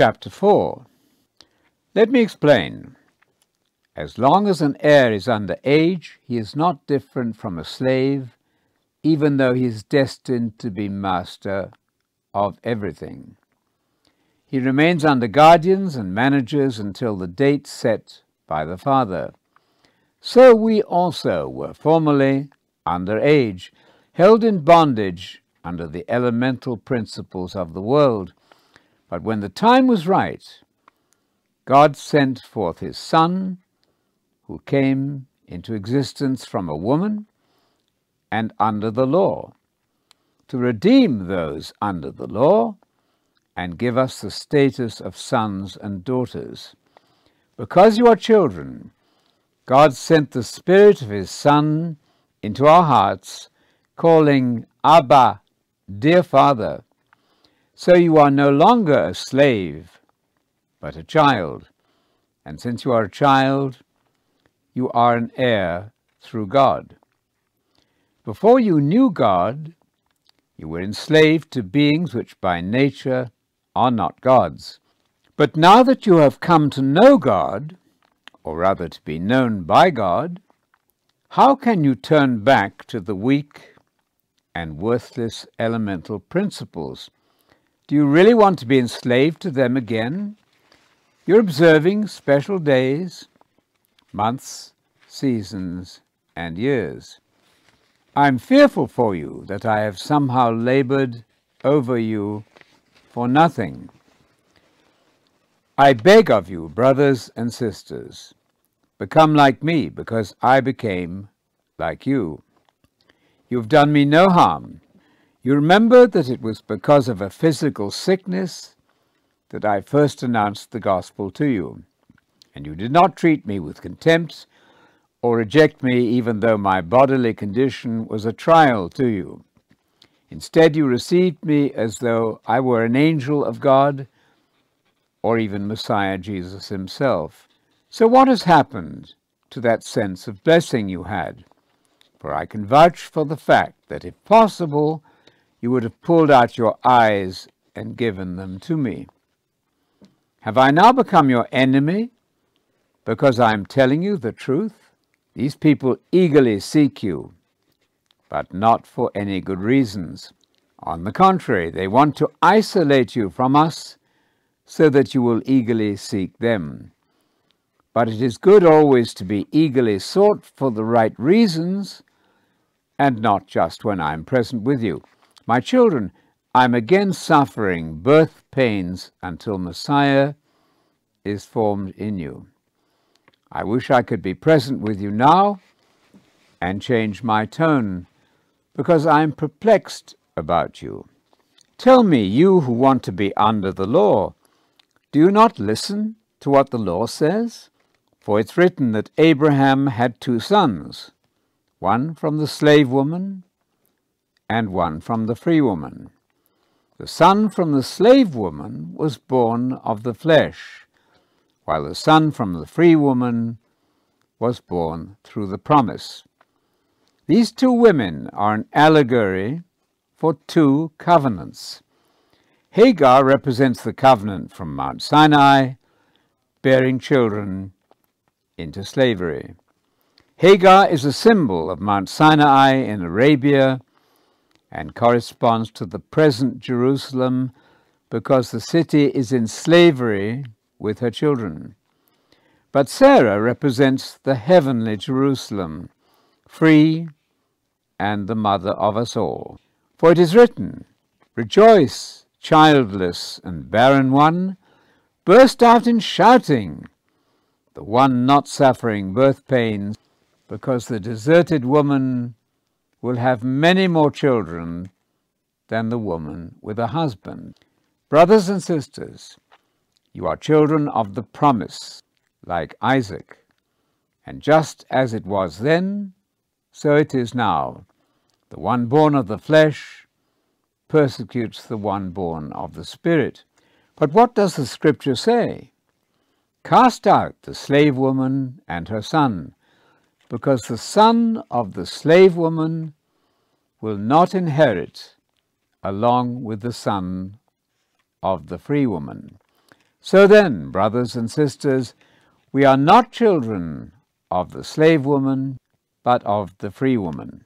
chapter 4. Let me explain. As long as an heir is under age, he is not different from a slave, even though he is destined to be master of everything. He remains under guardians and managers until the date set by the father. So we also were formerly under age, held in bondage under the elemental principles of the world. But when the time was right, God sent forth his Son, who came into existence from a woman and under the law, to redeem those under the law and give us the status of sons and daughters. Because you are children, God sent the Spirit of His Son into our hearts, calling, Abba, dear Father. So you are no longer a slave, but a child. And since you are a child, you are an heir through God. Before you knew God, you were enslaved to beings which by nature are not gods. But now that you have come to know God, or rather to be known by God, how can you turn back to the weak and worthless elemental principles? Do you really want to be enslaved to them again? You're observing special days, months, seasons, and years. I'm fearful for you that I have somehow labored over you for nothing. I beg of you, brothers and sisters, become like me, because I became like you. You've done me no harm. You remember that it was because of a physical sickness that I first announced the gospel to you, and you did not treat me with contempt or reject me even though my bodily condition was a trial to you. Instead, you received me as though I were an angel of God or even Messiah Jesus himself. So what has happened to that sense of blessing you had? For I can vouch for the fact that if possible, you would have pulled out your eyes and given them to me. Have I now become your enemy because I am telling you the truth? These people eagerly seek you, but not for any good reasons. On the contrary, they want to isolate you from us so that you will eagerly seek them. But it is good always to be eagerly sought for the right reasons, and not just when I am present with you. My children, I am again suffering birth pains until Messiah is formed in you. I wish I could be present with you now and change my tone, because I am perplexed about you. Tell me, you who want to be under the law, do you not listen to what the law says? For it's written that Abraham had two sons, one from the slave woman and one from the free woman. The son from the slave woman was born of the flesh, while the son from the free woman was born through the promise. These two women are an allegory for two covenants. Hagar represents the covenant from Mount Sinai, bearing children into slavery. Hagar is a symbol of Mount Sinai in Arabia and corresponds to the present Jerusalem because the city is in slavery with her children. But Sarah represents the heavenly Jerusalem, free and the mother of us all. For it is written, Rejoice, childless and barren one, burst out in shouting, the one not suffering birth pains, because the deserted woman will have many more children than the woman with a husband. Brothers and sisters, you are children of the promise, like Isaac. And just as it was then, so it is now. The one born of the flesh persecutes the one born of the Spirit. But what does the Scripture say? Cast out the slave woman and her son, because the son of the slave woman will not inherit along with the son of the free woman. So then, brothers and sisters, we are not children of the slave woman, but of the free woman.